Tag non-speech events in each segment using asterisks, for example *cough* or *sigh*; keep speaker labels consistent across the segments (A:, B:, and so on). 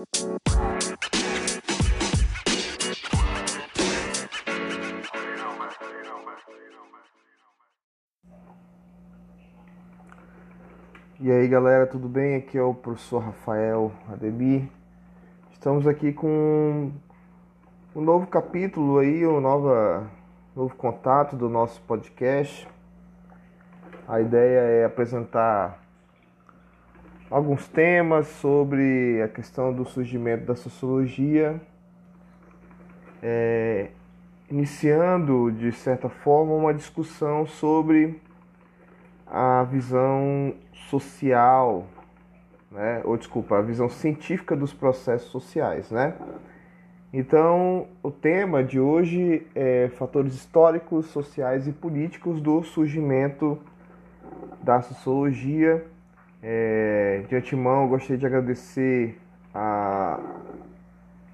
A: E aí galera, tudo bem? Aqui é o professor Rafael Ademir. Estamos aqui com um novo capítulo aí, um nova, novo contato do nosso podcast. A ideia é apresentar alguns temas sobre a questão do surgimento da sociologia, é, iniciando de certa forma uma discussão sobre a visão social, né? ou desculpa, a visão científica dos processos sociais, né? Então, o tema de hoje é fatores históricos, sociais e políticos do surgimento da sociologia. É, de antemão, gostaria de agradecer a,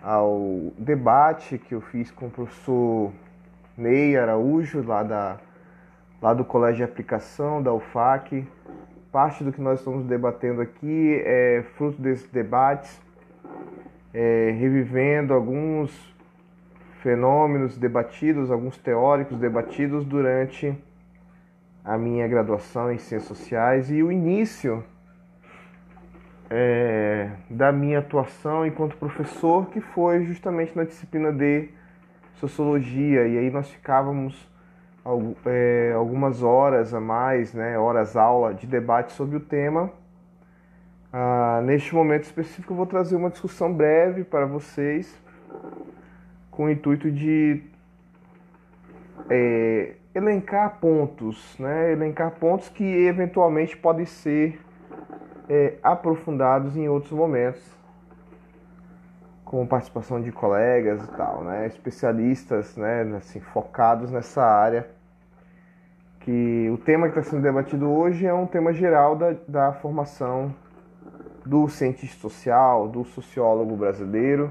A: ao debate que eu fiz com o professor Ney Araújo, lá, da, lá do Colégio de Aplicação da UFAC, parte do que nós estamos debatendo aqui é fruto desses debates, é, revivendo alguns fenômenos debatidos, alguns teóricos debatidos durante a minha graduação em Ciências Sociais e o início é, da minha atuação enquanto professor, que foi justamente na disciplina de Sociologia, e aí nós ficávamos é, algumas horas a mais, né, horas aula de debate sobre o tema. Ah, neste momento específico, eu vou trazer uma discussão breve para vocês, com o intuito de é, elencar pontos, né, elencar pontos que eventualmente podem ser é, aprofundados em outros momentos, com participação de colegas e tal, né, especialistas, né, assim, focados nessa área que o tema que está sendo debatido hoje é um tema geral da, da formação do cientista social, do sociólogo brasileiro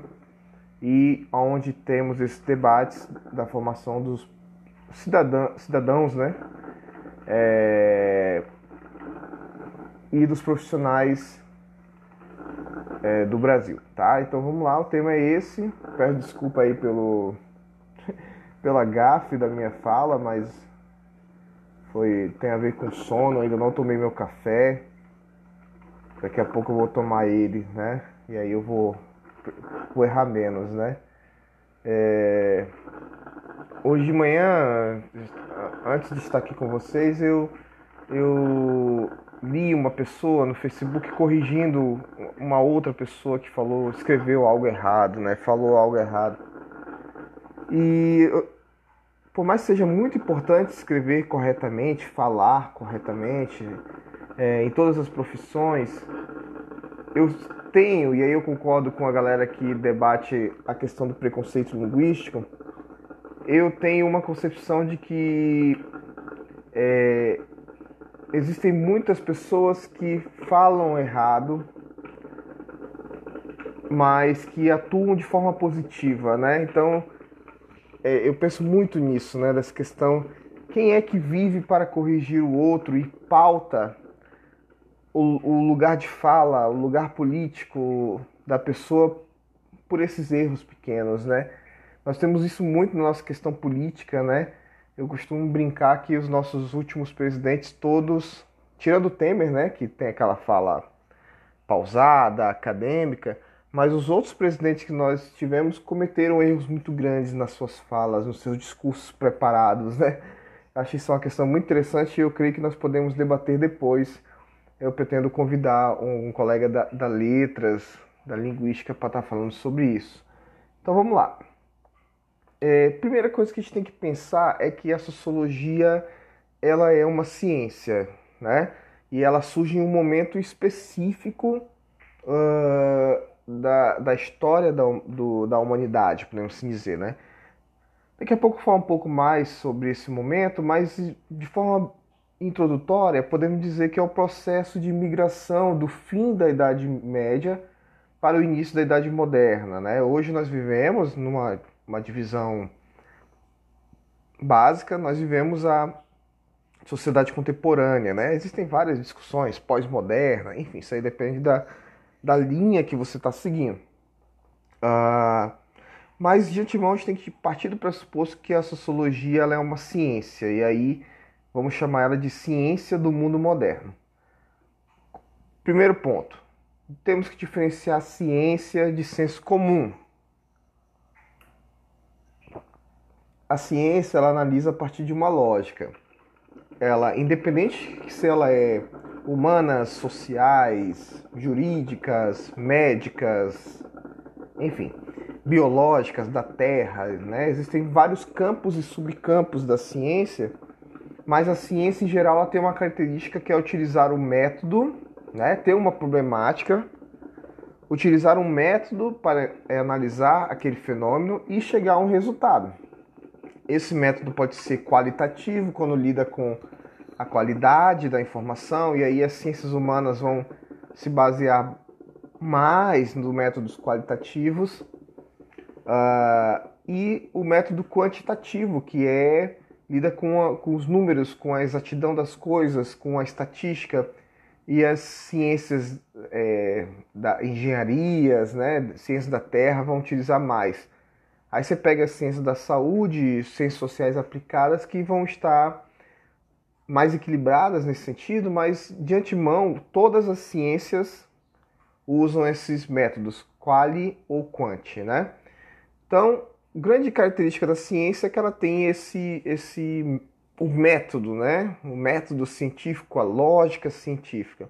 A: e onde temos esses debates da formação dos cidadã, cidadãos, né? É, e dos profissionais é, do Brasil, tá? Então vamos lá, o tema é esse. Peço desculpa aí pelo *laughs* pela gafe da minha fala, mas foi tem a ver com sono, ainda não tomei meu café. Daqui a pouco eu vou tomar ele, né? E aí eu vou, vou errar menos, né? É... Hoje de manhã, antes de estar aqui com vocês, eu, eu li uma pessoa no Facebook corrigindo uma outra pessoa que falou, escreveu algo errado, né? Falou algo errado. E por mais que seja muito importante escrever corretamente, falar corretamente, é, em todas as profissões, eu tenho, e aí eu concordo com a galera que debate a questão do preconceito linguístico, eu tenho uma concepção de que é, existem muitas pessoas que falam errado, mas que atuam de forma positiva, né? Então, é, eu penso muito nisso, né? Dessa questão, quem é que vive para corrigir o outro e pauta o, o lugar de fala, o lugar político da pessoa por esses erros pequenos, né? Nós temos isso muito na nossa questão política, né? Eu costumo brincar que os nossos últimos presidentes todos, tirando o Temer, né, que tem aquela fala pausada, acadêmica, mas os outros presidentes que nós tivemos cometeram erros muito grandes nas suas falas, nos seus discursos preparados, né? Acho isso uma questão muito interessante e eu creio que nós podemos debater depois. Eu pretendo convidar um, colega da, da letras, da linguística, para estar tá falando sobre isso. Então vamos lá. É, primeira coisa que a gente tem que pensar é que a sociologia ela é uma ciência, né? E ela surge em um momento específico uh, da, da história da, do, da humanidade, podemos assim dizer, né? Daqui a pouco falar um pouco mais sobre esse momento, mas de forma introdutória, podemos dizer que é o processo de migração do fim da Idade Média para o início da Idade Moderna. Né? Hoje nós vivemos numa uma divisão básica, nós vivemos a sociedade contemporânea. Né? Existem várias discussões, pós-moderna, enfim, isso aí depende da, da linha que você está seguindo. Uh, mas de antemão a gente tem que partir do pressuposto que a sociologia é uma ciência, e aí vamos chamar ela de ciência do mundo moderno. Primeiro ponto: temos que diferenciar ciência de senso comum. A ciência ela analisa a partir de uma lógica. Ela, independente se ela é humanas, sociais, jurídicas, médicas, enfim, biológicas da Terra, né? Existem vários campos e subcampos da ciência, mas a ciência em geral ela tem uma característica que é utilizar o método, né? Ter uma problemática, utilizar um método para é, analisar aquele fenômeno e chegar a um resultado. Esse método pode ser qualitativo quando lida com a qualidade da informação e aí as ciências humanas vão se basear mais nos métodos qualitativos Uh, e o método quantitativo, que é lida com, a, com os números, com a exatidão das coisas, com a estatística e as ciências é, da engenharias, né, ciências da terra vão utilizar mais. Aí você pega as ciências da saúde, ciências sociais aplicadas que vão estar mais equilibradas nesse sentido, mas de antemão todas as ciências usam esses métodos quali ou quanti, né? Então, grande característica da ciência é que ela tem esse, esse o método, né? O método científico, a lógica científica.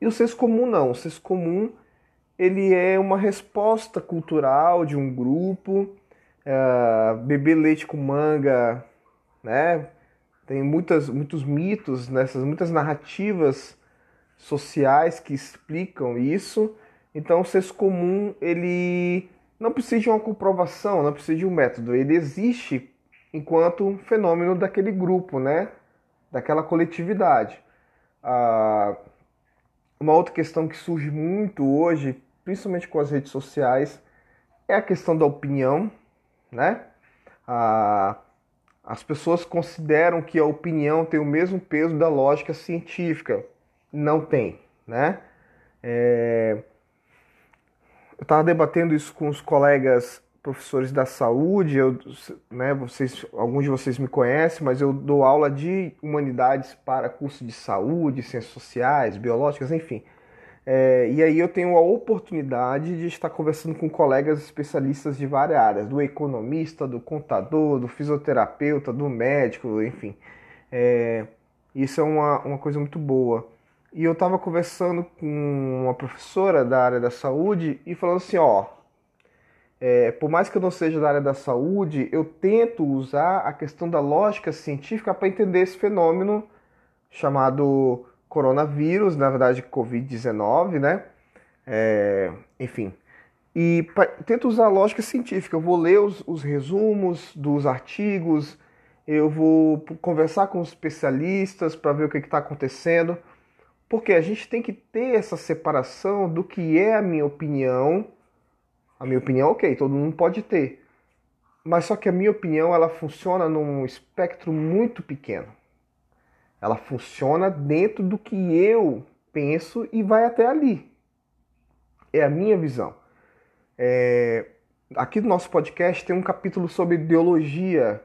A: E o senso comum não. O senso comum ele é uma resposta cultural de um grupo. Uh, beber leite com manga, né? Tem muitas, muitos mitos nessas, muitas narrativas sociais que explicam isso. Então, o senso comum ele não precisa de uma comprovação, não precisa de um método. Ele existe enquanto fenômeno daquele grupo, né? daquela coletividade. Ah, uma outra questão que surge muito hoje, principalmente com as redes sociais, é a questão da opinião. Né? Ah, as pessoas consideram que a opinião tem o mesmo peso da lógica científica. Não tem. Né? É, eu estava debatendo isso com os colegas professores da saúde, eu, né, vocês, alguns de vocês me conhecem, mas eu dou aula de humanidades para curso de saúde, ciências sociais, biológicas, enfim. É, e aí eu tenho a oportunidade de estar conversando com colegas especialistas de várias áreas, do economista, do contador, do fisioterapeuta, do médico, enfim. É, isso é uma, uma coisa muito boa. E eu estava conversando com uma professora da área da saúde e falando assim, ó, é, por mais que eu não seja da área da saúde, eu tento usar a questão da lógica científica para entender esse fenômeno chamado coronavírus, na verdade Covid-19, né? É, enfim. E pra, tento usar a lógica científica. Eu vou ler os, os resumos dos artigos, eu vou conversar com os especialistas para ver o que está acontecendo porque a gente tem que ter essa separação do que é a minha opinião. A minha opinião, ok, todo mundo pode ter. Mas só que a minha opinião ela funciona num espectro muito pequeno. Ela funciona dentro do que eu penso e vai até ali. É a minha visão. É... Aqui no nosso podcast tem um capítulo sobre ideologia.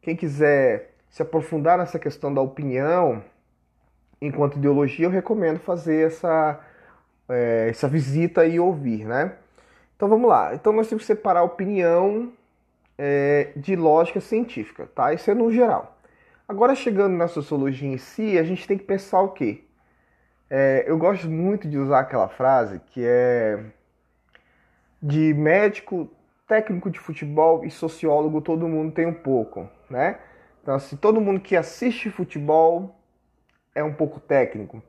A: Quem quiser se aprofundar nessa questão da opinião, enquanto ideologia, eu recomendo fazer essa, é, essa visita e ouvir, né? Então vamos lá. Então nós temos que separar opinião é, de lógica científica, tá? Isso é no geral. Agora chegando na sociologia em si, a gente tem que pensar o quê? É, eu gosto muito de usar aquela frase que é de médico, técnico de futebol e sociólogo todo mundo tem um pouco, né? Então, assim, todo mundo que assiste futebol é um pouco técnico.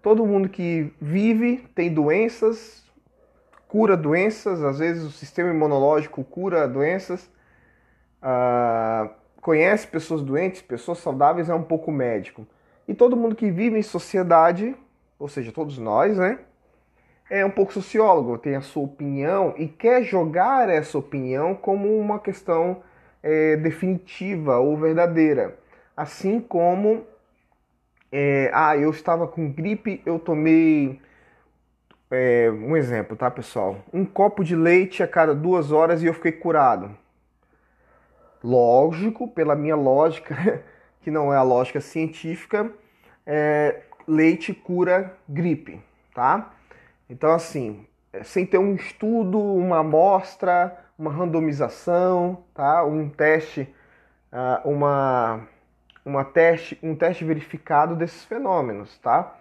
A: Todo mundo que vive tem doenças, cura doenças, às vezes o sistema imunológico cura doenças, uh, conhece pessoas doentes, pessoas saudáveis, é um pouco médico. E todo mundo que vive em sociedade, ou seja, todos nós, né? É um pouco sociólogo, tem a sua opinião e quer jogar essa opinião como uma questão é, definitiva ou verdadeira. Assim como é, ah, eu estava com gripe, eu tomei é, um exemplo, tá, pessoal? Um copo de leite a cada duas horas e eu fiquei curado. Lógico, pela minha lógica, *laughs* que não é a lógica científica, é, leite cura gripe, tá? Então, assim, é, sem ter um estudo, uma amostra, uma randomização, tá? Um teste, uh, uma, uma teste, um teste verificado desses fenômenos, tá?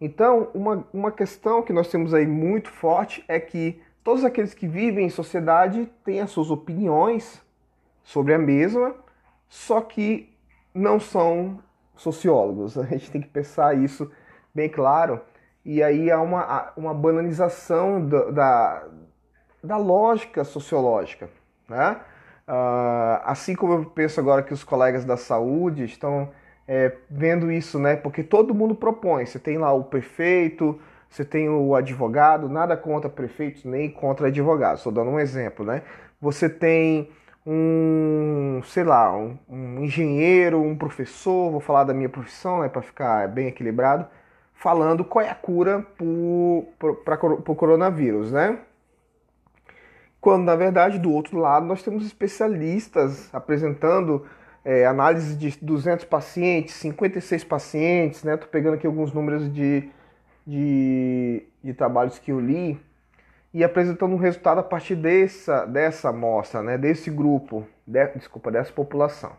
A: Então, uma, uma questão que nós temos aí muito forte é que todos aqueles que vivem em sociedade têm as suas opiniões sobre a mesma, só que não são sociólogos. A gente tem que pensar isso bem claro. E aí há uma, uma banalização da, da, da lógica sociológica. Né? Uh, assim como eu penso agora que os colegas da saúde estão é, vendo isso, né? Porque todo mundo propõe. Você tem lá o prefeito, você tem o advogado, nada contra prefeitos nem contra advogados. Estou dando um exemplo, né? Você tem um, sei lá, um, um engenheiro, um professor, vou falar da minha profissão, né, para ficar bem equilibrado, falando qual é a cura para o coronavírus, né? Quando na verdade do outro lado nós temos especialistas apresentando é, análise de 200 pacientes, 56 pacientes, né? Tô pegando aqui alguns números de, de, de trabalhos que eu li e apresentando um resultado a partir dessa, dessa amostra, né? Desse grupo, de, desculpa, dessa população.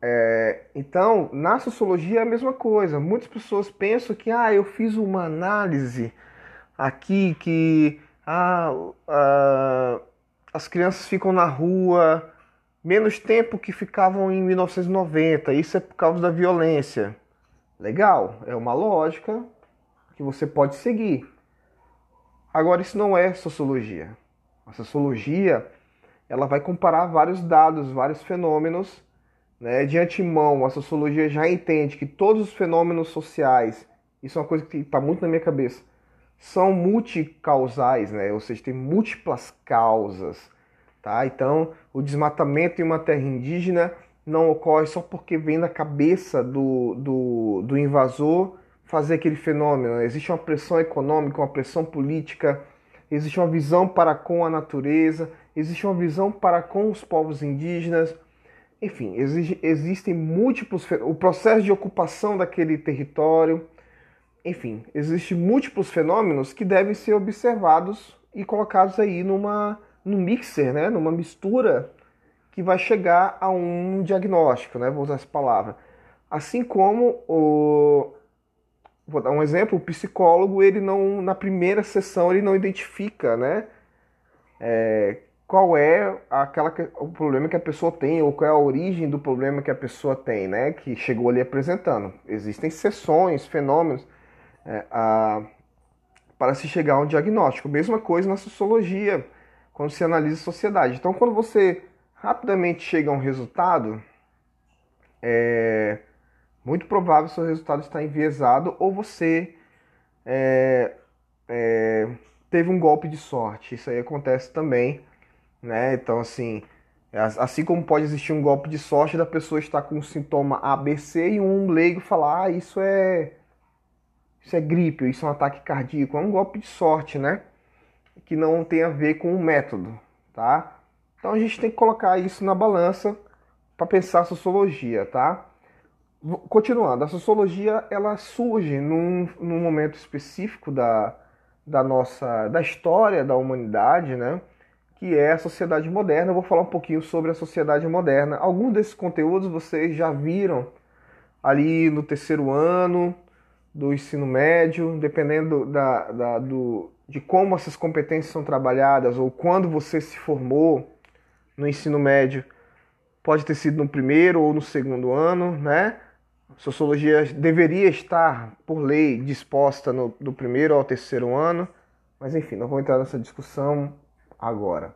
A: É, então, na sociologia é a mesma coisa. Muitas pessoas pensam que, ah, eu fiz uma análise aqui que ah, ah, as crianças ficam na rua menos tempo que ficavam em 1990. Isso é por causa da violência. Legal, é uma lógica que você pode seguir. Agora, isso não é sociologia. A sociologia ela vai comparar vários dados, vários fenômenos. Né? De antemão, a sociologia já entende que todos os fenômenos sociais, isso é uma coisa que está muito na minha cabeça, são multicausais, né? ou seja, tem múltiplas causas. Tá? Então, o desmatamento em uma terra indígena não ocorre só porque vem na cabeça do, do, do invasor fazer aquele fenômeno. Existe uma pressão econômica, uma pressão política, existe uma visão para com a natureza, existe uma visão para com os povos indígenas. Enfim, existe, existem múltiplos. O processo de ocupação daquele território. Enfim, existem múltiplos fenômenos que devem ser observados e colocados aí numa no mixer, né, numa mistura que vai chegar a um diagnóstico, né, vou usar essa palavra. Assim como o vou dar um exemplo, o psicólogo ele não na primeira sessão ele não identifica, né, é, qual é aquela o problema que a pessoa tem ou qual é a origem do problema que a pessoa tem, né, que chegou ali apresentando. Existem sessões, fenômenos é, a, para se chegar a um diagnóstico. Mesma coisa na sociologia quando se analisa a sociedade. Então, quando você rapidamente chega a um resultado, é muito provável seu resultado está enviesado ou você é, é, teve um golpe de sorte. Isso aí acontece também, né? Então, assim, assim como pode existir um golpe de sorte da pessoa estar com um sintoma ABC e um leigo falar, ah, isso é isso é gripe, isso é um ataque cardíaco, é um golpe de sorte, né? que não tem a ver com o método, tá? Então a gente tem que colocar isso na balança para pensar a sociologia, tá? Continuando, a sociologia ela surge num, num momento específico da, da nossa da história da humanidade, né? Que é a sociedade moderna. Eu vou falar um pouquinho sobre a sociedade moderna. Alguns desses conteúdos vocês já viram ali no terceiro ano do ensino médio, dependendo da, da do, de como essas competências são trabalhadas ou quando você se formou no ensino médio, pode ter sido no primeiro ou no segundo ano, né? Sociologia deveria estar, por lei, disposta no, do primeiro ao terceiro ano, mas enfim, não vou entrar nessa discussão agora.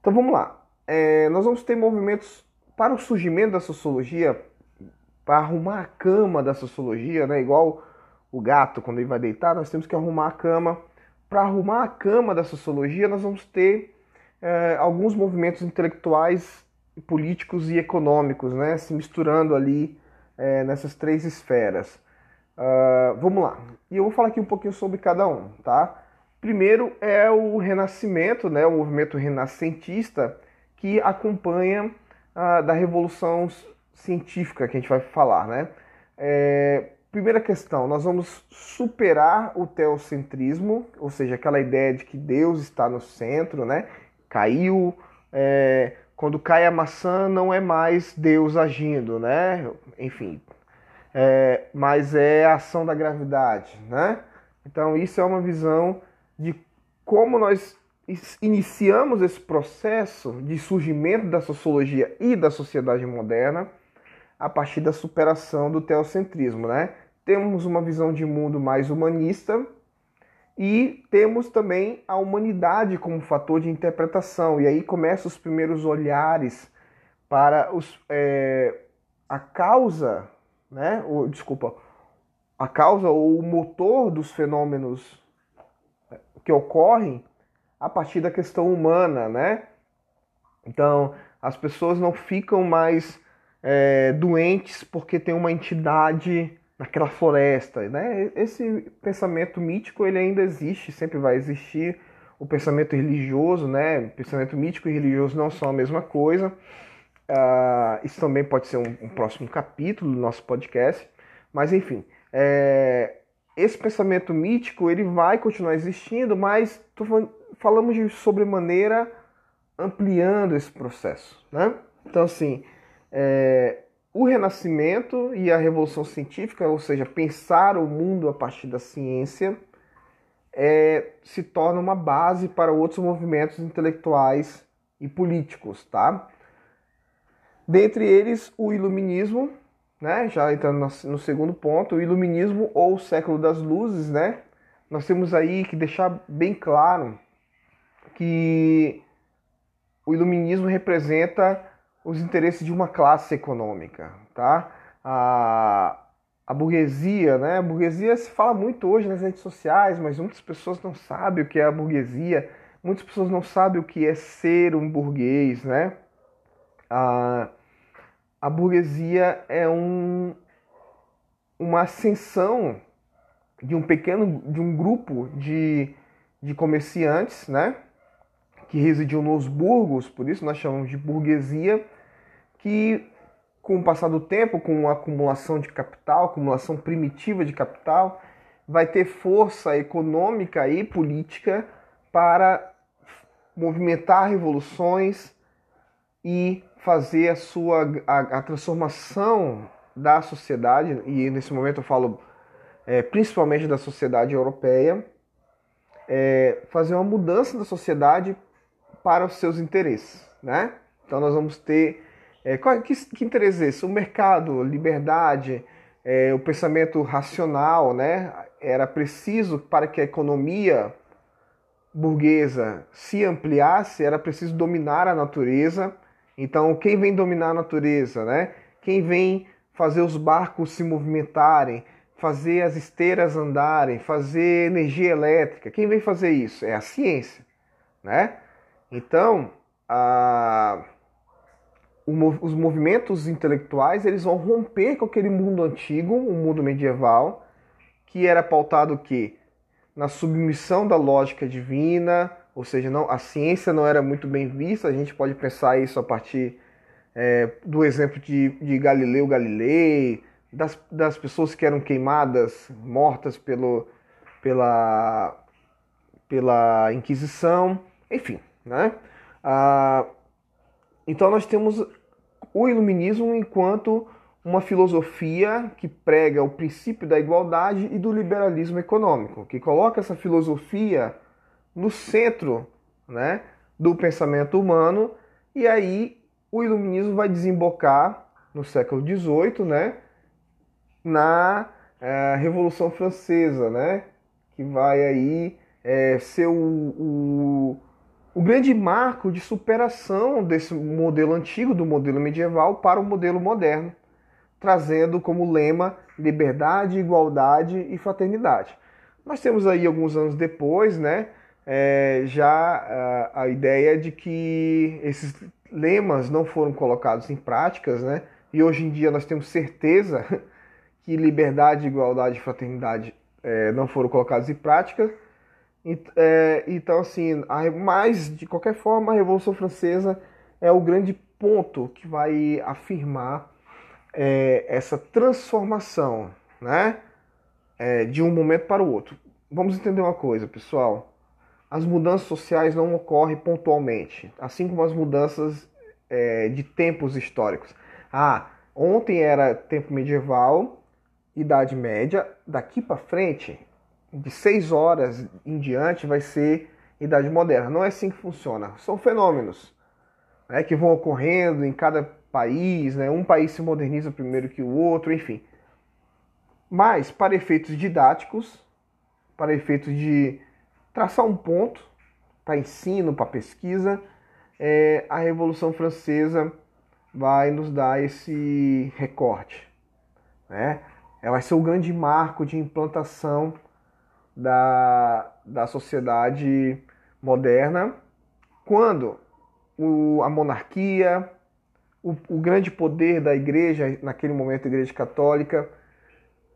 A: Então vamos lá. É, nós vamos ter movimentos para o surgimento da sociologia, para arrumar a cama da sociologia, né? Igual o gato, quando ele vai deitar, nós temos que arrumar a cama para arrumar a cama da sociologia, nós vamos ter é, alguns movimentos intelectuais, políticos e econômicos, né, se misturando ali é, nessas três esferas. Uh, vamos lá. E eu vou falar aqui um pouquinho sobre cada um, tá? Primeiro é o Renascimento, né, o movimento renascentista que acompanha a da Revolução Científica que a gente vai falar, né? É, primeira questão, nós vamos superar o teocentrismo, ou seja, aquela ideia de que Deus está no centro, né? Caiu, é, quando cai a maçã não é mais Deus agindo, né? Enfim, é, mas é a ação da gravidade, né? Então isso é uma visão de como nós iniciamos esse processo de surgimento da sociologia e da sociedade moderna a partir da superação do teocentrismo, né? Temos uma visão de mundo mais humanista e temos também a humanidade como fator de interpretação. E aí começam os primeiros olhares para os, é, a causa, né? Ou, desculpa, a causa ou o motor dos fenômenos que ocorrem a partir da questão humana, né? Então, as pessoas não ficam mais é, doentes porque tem uma entidade naquela floresta, né? Esse pensamento mítico ele ainda existe, sempre vai existir. O pensamento religioso, né? Pensamento mítico e religioso não são a mesma coisa. Uh, isso também pode ser um, um, próximo capítulo do nosso podcast. Mas enfim, é, esse pensamento mítico ele vai continuar existindo, mas falando, falamos de sobremaneira ampliando esse processo, né? Então assim, é, o Renascimento e a Revolução Científica, ou seja, pensar o mundo a partir da ciência, é, se torna uma base para outros movimentos intelectuais e políticos, tá? Dentre eles, o Iluminismo, né? Já entrando no segundo ponto, o Iluminismo ou o século das luzes, né? Nós temos aí que deixar bem claro que o Iluminismo representa os interesses de uma classe econômica, tá? A, a burguesia, né? A burguesia se fala muito hoje nas redes sociais, mas muitas pessoas não sabem o que é a burguesia, muitas pessoas não sabem o que é ser um burguês, né? A, a burguesia é um, uma ascensão de um pequeno, de um grupo de, de comerciantes, né? Que residiam nos burgos, por isso nós chamamos de burguesia, que com o passar do tempo, com a acumulação de capital, acumulação primitiva de capital, vai ter força econômica e política para movimentar revoluções e fazer a sua a, a transformação da sociedade e nesse momento eu falo é, principalmente da sociedade europeia é, fazer uma mudança da sociedade para os seus interesses, né? Então nós vamos ter é, qual, que, que interesse é esse? O mercado, liberdade, é, o pensamento racional, né? Era preciso para que a economia burguesa se ampliasse, era preciso dominar a natureza. Então, quem vem dominar a natureza, né? Quem vem fazer os barcos se movimentarem, fazer as esteiras andarem, fazer energia elétrica, quem vem fazer isso? É a ciência, né? Então, a os movimentos intelectuais eles vão romper com aquele mundo antigo, o um mundo medieval, que era pautado que na submissão da lógica divina, ou seja, não, a ciência não era muito bem vista. A gente pode pensar isso a partir é, do exemplo de, de Galileu Galilei, das, das pessoas que eram queimadas, mortas pelo, pela, pela Inquisição, enfim, né? Ah, então nós temos o iluminismo enquanto uma filosofia que prega o princípio da igualdade e do liberalismo econômico, que coloca essa filosofia no centro né, do pensamento humano, e aí o iluminismo vai desembocar no século XVIII né, na é, Revolução Francesa, né, que vai aí é, ser o, o o grande marco de superação desse modelo antigo, do modelo medieval, para o modelo moderno, trazendo como lema liberdade, igualdade e fraternidade. Nós temos aí alguns anos depois, né, é, já a, a, ideia de que esses lemas não foram colocados em práticas, né, e hoje em dia nós temos certeza *laughs* que liberdade, igualdade e fraternidade é, não foram colocados em prática, então, assim, mas de qualquer forma, a Revolução Francesa é o grande ponto que vai afirmar é, essa transformação, né? É, de um momento para o outro. Vamos entender uma coisa, pessoal. As mudanças sociais não ocorrem pontualmente, assim como as mudanças é, de tempos históricos. Ah, ontem era tempo medieval, Idade Média, daqui para frente, de 6 horas em diante, vai ser Idade Moderna. Não é assim que funciona. São fenômenos né, que vão ocorrendo em cada país, né? um país se moderniza primeiro que o outro, enfim. Mas, para efeitos didáticos, para efeitos de traçar um ponto para ensino, para pesquisa, é, a Revolução Francesa vai nos dar esse recorte. Né? Vai ser o grande marco de implantação da, da sociedade moderna, quando o, a monarquia, o, o grande poder da igreja, naquele momento a igreja católica,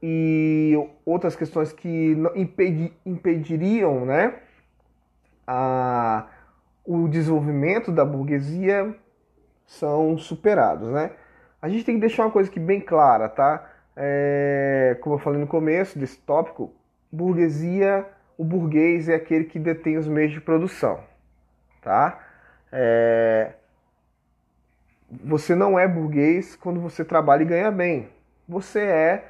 A: e outras questões que impedi, impediriam né, a, o desenvolvimento da burguesia são superados. Né? A gente tem que deixar uma coisa aqui bem clara, tá? É, como eu falei no começo desse tópico, burguesia, o burguês é aquele que detém os meios de produção, tá? É, você não é burguês quando você trabalha e ganha bem. Você é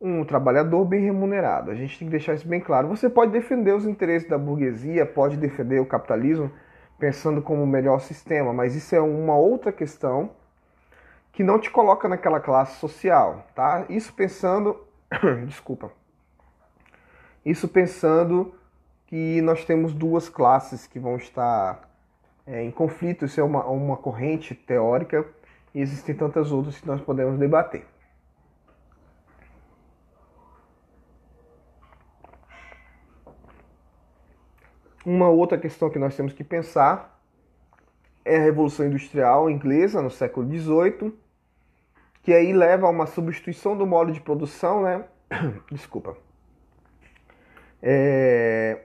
A: um trabalhador bem remunerado. A gente tem que deixar isso bem claro. Você pode defender os interesses da burguesia, pode defender o capitalismo pensando como o melhor sistema, mas isso é uma outra questão que não te coloca naquela classe social, tá? Isso pensando, *coughs* desculpa. Isso pensando que nós temos duas classes que vão estar é, em conflito, isso é uma, uma corrente teórica e existem tantas outras que nós podemos debater. Uma outra questão que nós temos que pensar é a Revolução Industrial Inglesa no século XVIII, que aí leva a uma substituição do modo de produção, né? *coughs* Desculpa. É...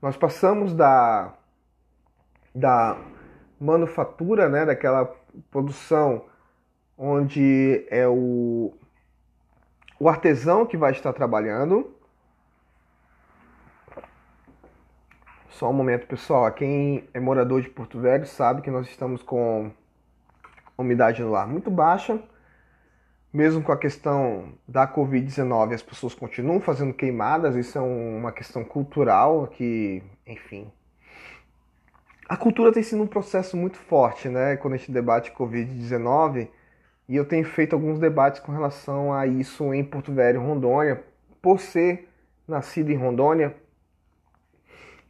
A: Nós passamos da, da manufatura, né? Daquela produção onde é o, o artesão que vai estar trabalhando Só um momento, pessoal. Quem é morador de Porto Velho sabe que nós estamos com umidade no ar muito baixa. Mesmo com a questão da Covid-19, as pessoas continuam fazendo queimadas. Isso é uma questão cultural que, enfim. A cultura tem sido um processo muito forte, né? Quando a gente debate Covid-19. E eu tenho feito alguns debates com relação a isso em Porto Velho, Rondônia. Por ser nascido em Rondônia,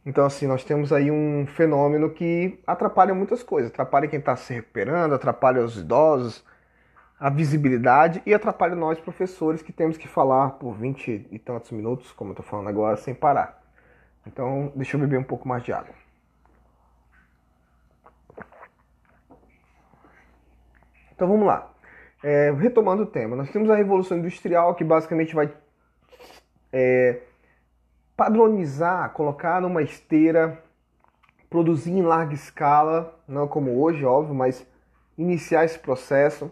A: então, assim, nós temos aí um fenômeno que atrapalha muitas coisas. Atrapalha quem está se recuperando, atrapalha os idosos, a visibilidade e atrapalha nós, professores, que temos que falar por 20 e tantos minutos, como eu estou falando agora, sem parar. Então, deixa eu beber um pouco mais de água. Então, vamos lá. É, retomando o tema, nós temos a Revolução Industrial, que basicamente vai... É, padronizar, colocar numa esteira, produzir em larga escala, não como hoje, óbvio, mas iniciar esse processo,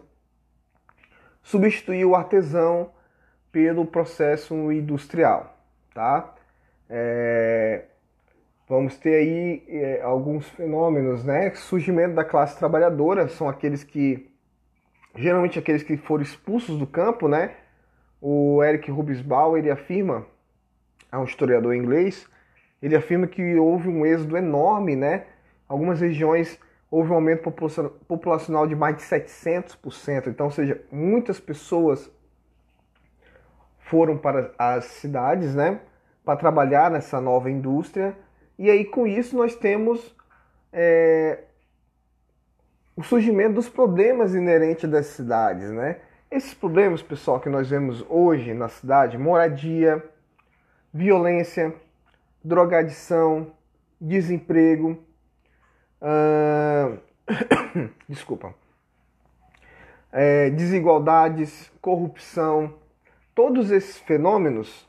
A: substituir o artesão pelo processo industrial, tá? É, vamos ter aí é, alguns fenômenos, né? Surgimento da classe trabalhadora são aqueles que geralmente aqueles que foram expulsos do campo, né? O Eric Rubensbauer ele afirma é um historiador inglês, ele afirma que houve um êxodo enorme, né? Algumas regiões houve um aumento populacional de mais de 700%. Então, ou seja, muitas pessoas foram para as cidades, né? Para trabalhar nessa nova indústria. E aí, com isso, nós temos é, o surgimento dos problemas inerentes das cidades, né? Esses problemas, pessoal, que nós vemos hoje na cidade, moradia, violência, drogadição, desemprego, *coughs* desculpa, é, desigualdades, corrupção, todos esses fenômenos,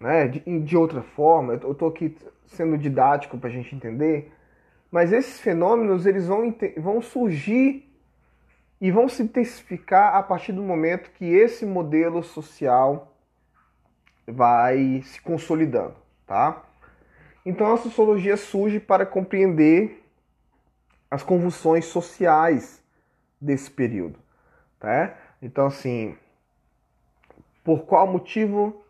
A: né? de, de outra forma, eu estou aqui sendo didático para a gente entender, mas esses fenômenos eles vão, vão surgir e vão se intensificar a partir do momento que esse modelo social vai se consolidando, tá? Então a sociologia surge para compreender as convulsões sociais desse período, tá? Então assim, por qual motivo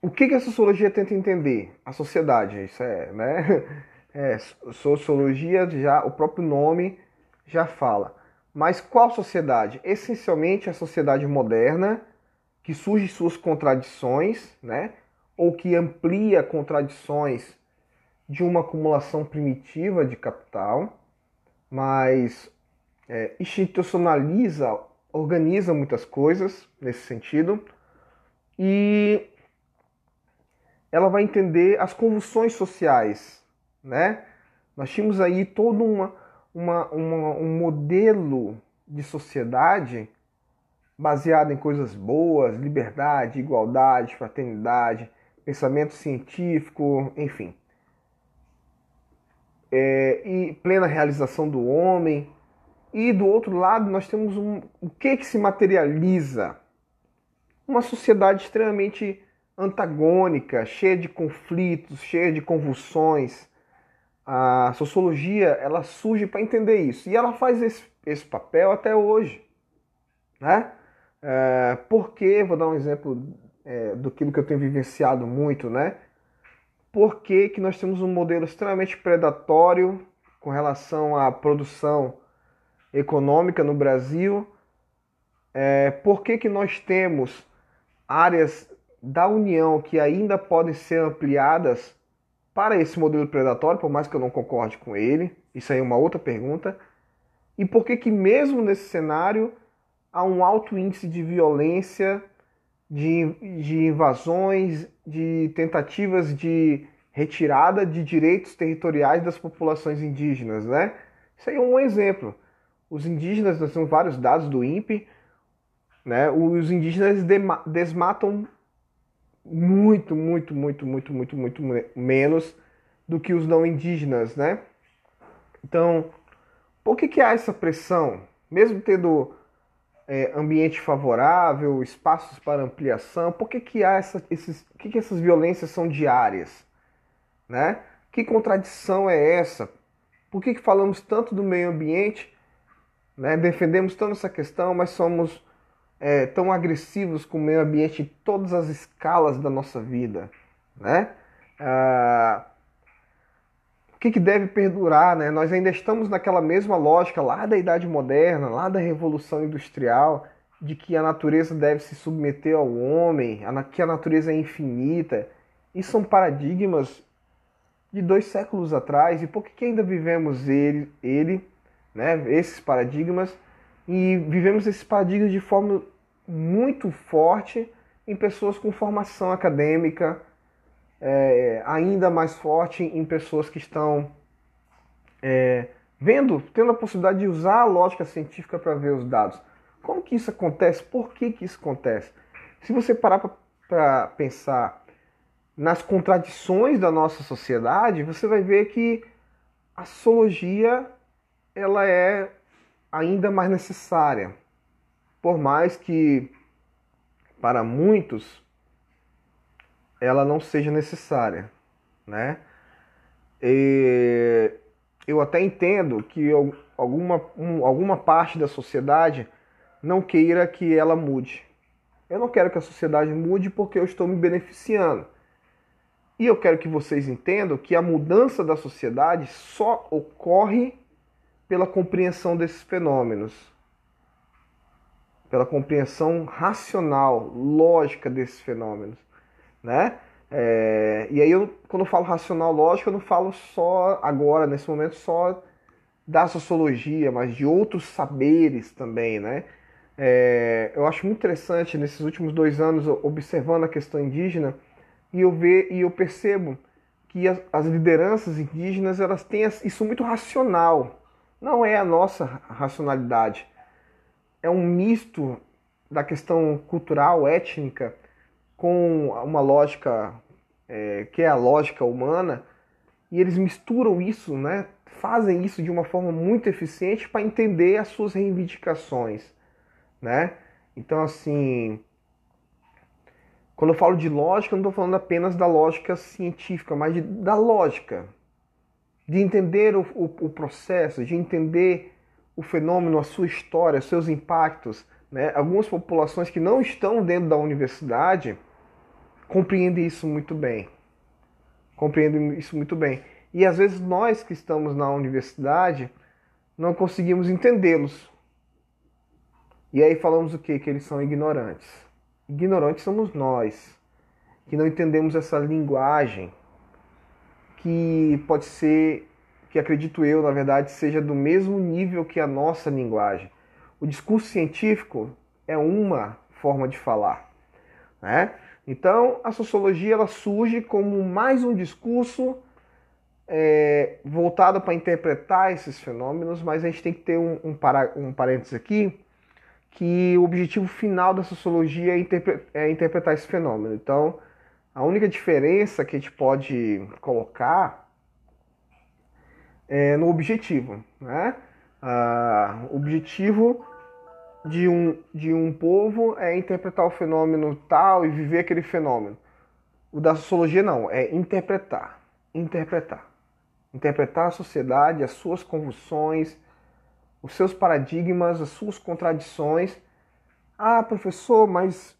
A: o que, que a sociologia tenta entender? A sociedade, isso é, né? *laughs* É, sociologia já, o próprio nome já fala. Mas qual sociedade? Essencialmente a sociedade moderna, que surge suas contradições, né? Ou que amplia contradições de uma acumulação primitiva de capital, mas é, institucionaliza, organiza muitas coisas nesse sentido, e ela vai entender as convulsões sociais, né? Nós tínhamos aí todo uma, uma, uma, um modelo de sociedade baseado em coisas boas, liberdade, igualdade, fraternidade, pensamento científico, enfim. É, e plena realização do homem. E do outro lado nós temos um, o que que se materializa? Uma sociedade extremamente antagônica, cheia de conflitos, cheia de convulsões. A sociologia ela surge para entender isso e ela faz esse, esse papel até hoje, né? É, porque vou dar um exemplo é, do que eu tenho vivenciado muito, né? Por que, que nós temos um modelo extremamente predatório com relação à produção econômica no Brasil? É, por que, que nós temos áreas da União que ainda podem ser ampliadas para esse modelo predatório, por mais que eu não concorde com ele? Isso aí é uma outra pergunta. E por que que mesmo nesse cenário há um alto índice de violência, de, de invasões, de tentativas de retirada de direitos territoriais das populações indígenas, né? Isso aí é um exemplo. Os indígenas, nós temos vários dados do INPE, né? Os indígenas desmatam muito, muito, muito, muito, muito, muito menos do que os não indígenas, né? Então, por que, que há essa pressão? Mesmo tendo é, ambiente favorável, espaços para ampliação, por que, que há essa, esses, que, que essas violências são diárias? Né? Que contradição é essa? Por que, que falamos tanto do meio ambiente, né? defendemos tanto essa questão, mas somos é, tão agressivos com o meio ambiente em todas as escalas da nossa vida, né? Ah, que, que deve perdurar, né? Nós ainda estamos naquela mesma lógica lá da Idade Moderna, lá da Revolução Industrial, de que a natureza deve se submeter ao homem, que a natureza é infinita. Isso são paradigmas de dois séculos atrás. E por que, que ainda vivemos ele, ele né? esses paradigmas? E vivemos esses paradigmas de forma muito forte em pessoas com formação acadêmica, é, ainda mais forte em pessoas que estão é, vendo, tendo a possibilidade de usar a lógica científica para ver os dados. Como que isso acontece? Por que, que isso acontece? Se você parar para pensar nas contradições da nossa sociedade, você vai ver que a sociologia ela é ainda mais necessária por mais que para muitos ela não seja necessária, né? E eu até entendo que alguma, um, alguma parte da sociedade não queira que ela mude. Eu não quero que a sociedade mude porque eu estou me beneficiando. E eu quero que vocês entendam que a mudança da sociedade só ocorre pela compreensão desses fenômenos pela compreensão racional, lógica desses fenômenos, né? É, e aí, eu, quando eu falo racional, lógica, eu não falo só agora, nesse momento, só da sociologia, mas de outros saberes também, né? É, eu acho muito interessante, nesses últimos dois anos, observando a questão indígena, e eu, ver, e eu percebo que as, as lideranças indígenas, elas têm isso muito racional. Não é a nossa racionalidade é um misto da questão cultural, étnica, com uma lógica é, que é a lógica humana, e eles misturam isso, né? fazem isso de uma forma muito eficiente para entender as suas reivindicações. Né? Então, assim, quando eu falo de lógica, eu não estou falando apenas da lógica científica, mas de, da lógica, de entender o, o, o, processo, de entender o fenômeno, a sua história, seus impactos. Né? Algumas populações que não estão dentro da universidade compreendem isso muito bem. Compreendem isso muito bem. E às vezes nós que estamos na universidade não conseguimos entendê-los. E aí falamos o quê? Que eles são ignorantes. Ignorantes somos nós, que não entendemos essa linguagem, que pode ser, que acredito eu, na verdade, seja do mesmo nível que a nossa linguagem. O discurso científico é uma forma de falar, né? Então, a sociologia ela surge como mais um discurso é, voltado para interpretar esses fenômenos, mas a gente tem que ter um, um, para, um parênteses aqui, que o objetivo final da sociologia é, interpre, é interpretar esse fenômeno. Então, a única diferença que a gente pode colocar é no objetivo. Né? Ah, o objetivo de um, de um povo é interpretar o fenômeno tal e viver aquele fenômeno. O da sociologia não, é interpretar. Interpretar. Interpretar a sociedade, as suas convulsões, os seus paradigmas, as suas contradições. Ah, professor, mas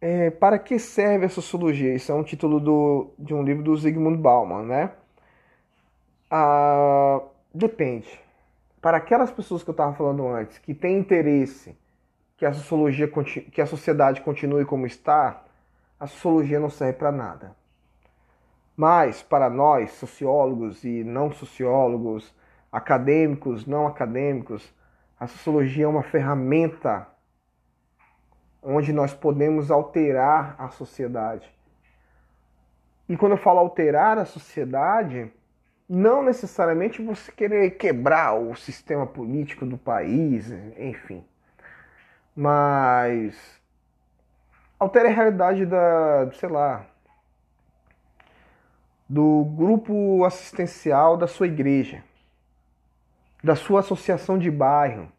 A: é, para que serve a sociologia? Isso é um título do, de um livro do Zygmunt Bauman, né? Ah, depende para aquelas pessoas que eu estava falando antes, que têm interesse que a sociologia, que a sociedade continue como está, a sociologia não serve para nada. Mas para nós, sociólogos e não sociólogos, acadêmicos, não acadêmicos, a sociologia é uma ferramenta onde nós podemos alterar a sociedade. E quando eu falo alterar a sociedade, não necessariamente você querer quebrar o sistema político do país, enfim. Mas altere a realidade da, sei lá, do grupo assistencial da sua igreja, da sua associação de bairro.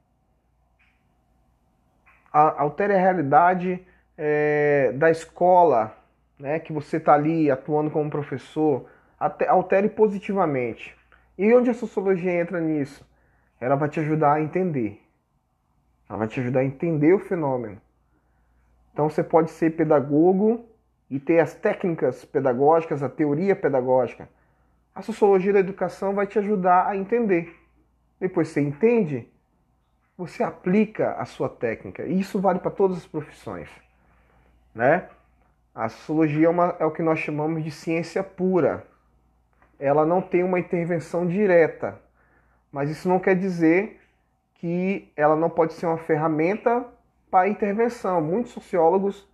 A: Altere a realidade é, da escola, né, que você está ali atuando como professor altere positivamente. E onde a sociologia entra nisso? Ela vai te ajudar a entender. Ela vai te ajudar a entender o fenômeno. Então você pode ser pedagogo e ter as técnicas pedagógicas, a teoria pedagógica. A sociologia da educação vai te ajudar a entender. Depois você entende, você aplica a sua técnica. E isso vale para todas as profissões. Né? A sociologia é, uma, é o que nós chamamos de ciência pura ela não tem uma intervenção direta. Mas isso não quer dizer que ela não pode ser uma ferramenta para intervenção. Muitos sociólogos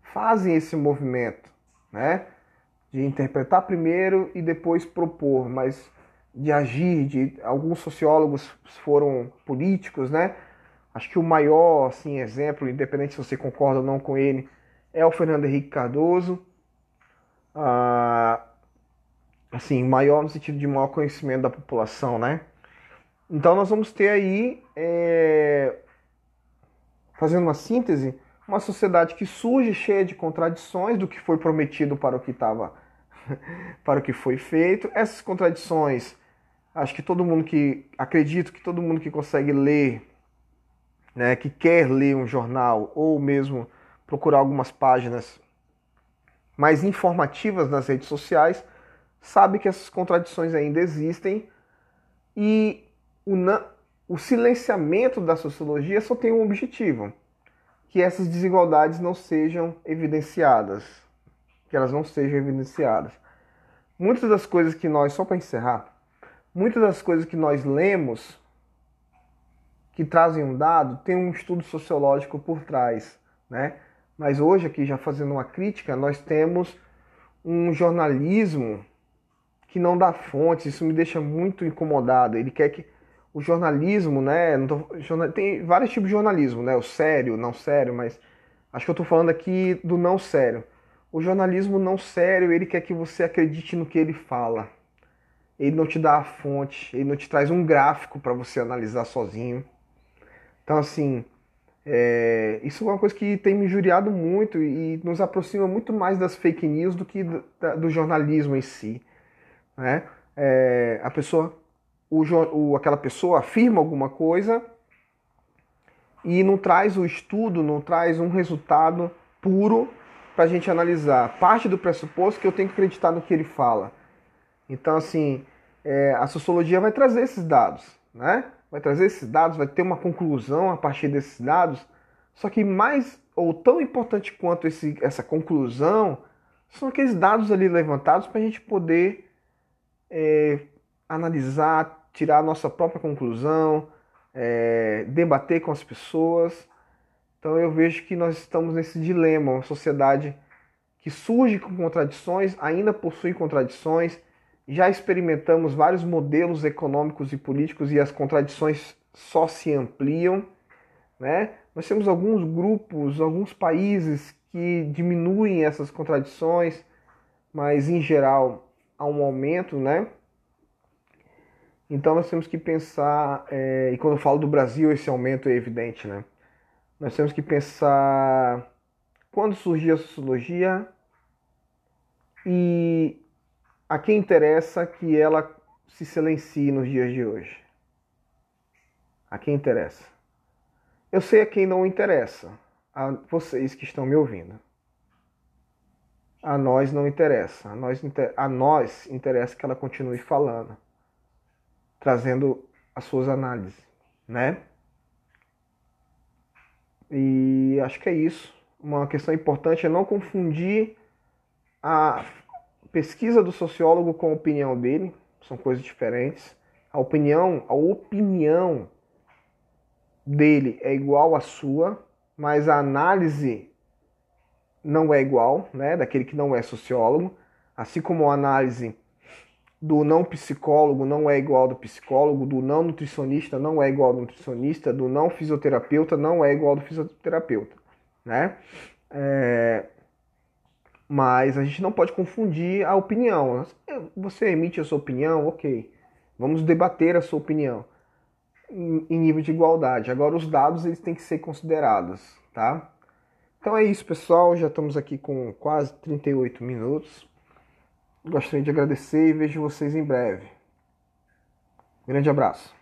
A: fazem esse movimento, né? De interpretar primeiro e depois propor, mas de agir, de alguns sociólogos foram políticos, né? Acho que o maior assim exemplo, independente se você concorda ou não com ele, é o Fernando Henrique Cardoso. Ah, assim, maior no sentido de maior conhecimento da população, né? Então nós vamos ter aí, é, fazendo uma síntese, uma sociedade que surge cheia de contradições do que foi prometido para o que estava, *laughs* para o que foi feito. Essas contradições, acho que todo mundo que acredito que todo mundo que consegue ler, né, que quer ler um jornal ou mesmo procurar algumas páginas mais informativas nas redes sociais sabe que essas contradições ainda existem e o, o silenciamento da sociologia só tem um objetivo, que essas desigualdades não sejam evidenciadas, que elas não sejam evidenciadas. Muitas das coisas que nós, só para encerrar, muitas das coisas que nós lemos que trazem um dado, tem um estudo sociológico por trás, né? Mas hoje aqui já fazendo uma crítica, nós temos um jornalismo que não dá fontes, isso me deixa muito incomodado. Ele quer que o jornalismo, né? Tô, tem vários tipos de jornalismo, né? O sério, não sério, mas acho que eu estou falando aqui do não sério. O jornalismo não sério, ele quer que você acredite no que ele fala. Ele não te dá a fonte, ele não te traz um gráfico para você analisar sozinho. Então, assim, é, isso é uma coisa que tem me injuriado muito e nos aproxima muito mais das fake news do que do, do jornalismo em si. Né? É, a pessoa, o, o, aquela pessoa afirma alguma coisa e não traz o estudo, não traz um resultado puro para a gente analisar. Parte do pressuposto que eu tenho que acreditar no que ele fala. Então, assim, é, a sociologia vai trazer esses dados, né? vai trazer esses dados, vai ter uma conclusão a partir desses dados. Só que mais ou tão importante quanto esse, essa conclusão são aqueles dados ali levantados para a gente poder é, analisar, tirar a nossa própria conclusão, é, debater com as pessoas. Então eu vejo que nós estamos nesse dilema, uma sociedade que surge com contradições, ainda possui contradições, já experimentamos vários modelos econômicos e políticos e as contradições só se ampliam. Né? Nós temos alguns grupos, alguns países que diminuem essas contradições, mas em geral há um aumento, né? Então nós temos que pensar, é, e quando eu falo do Brasil, esse aumento é evidente, né? Nós temos que pensar quando surgiu a sociologia e a quem interessa que ela se silencie nos dias de hoje? A quem interessa? Eu sei a quem não interessa, a vocês que estão me ouvindo. A nós não interessa, a nós, a nós interessa que ela continue falando, trazendo as suas análises, né? E acho que é isso. Uma questão importante é não confundir a pesquisa do sociólogo com a opinião dele, são coisas diferentes. A opinião, a opinião dele é igual à sua, mas a análise não é igual, né, daquele que não é sociólogo, assim como a análise do não psicólogo não é igual ao do psicólogo, do não nutricionista não é igual ao do nutricionista, do não fisioterapeuta não é igual ao do fisioterapeuta, né? É, mas a gente não pode confundir a opinião. Você emite a sua opinião, ok. Vamos debater a sua opinião em nível de igualdade. Agora os dados eles têm que ser considerados, tá? Então é isso, pessoal. Já estamos aqui com quase 38 minutos. Gostaria de agradecer e vejo vocês em breve. Grande abraço.